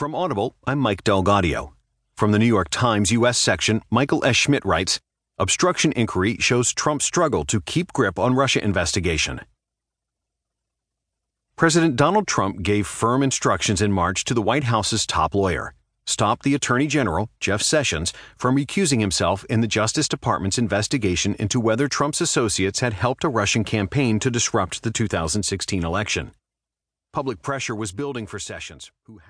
From Audible, I'm Mike DelGaudio. From the New York Times U.S. section, Michael S. Schmidt writes Obstruction inquiry shows Trump's struggle to keep grip on Russia investigation. President Donald Trump gave firm instructions in March to the White House's top lawyer stop the Attorney General, Jeff Sessions, from recusing himself in the Justice Department's investigation into whether Trump's associates had helped a Russian campaign to disrupt the 2016 election. Public pressure was building for Sessions, who had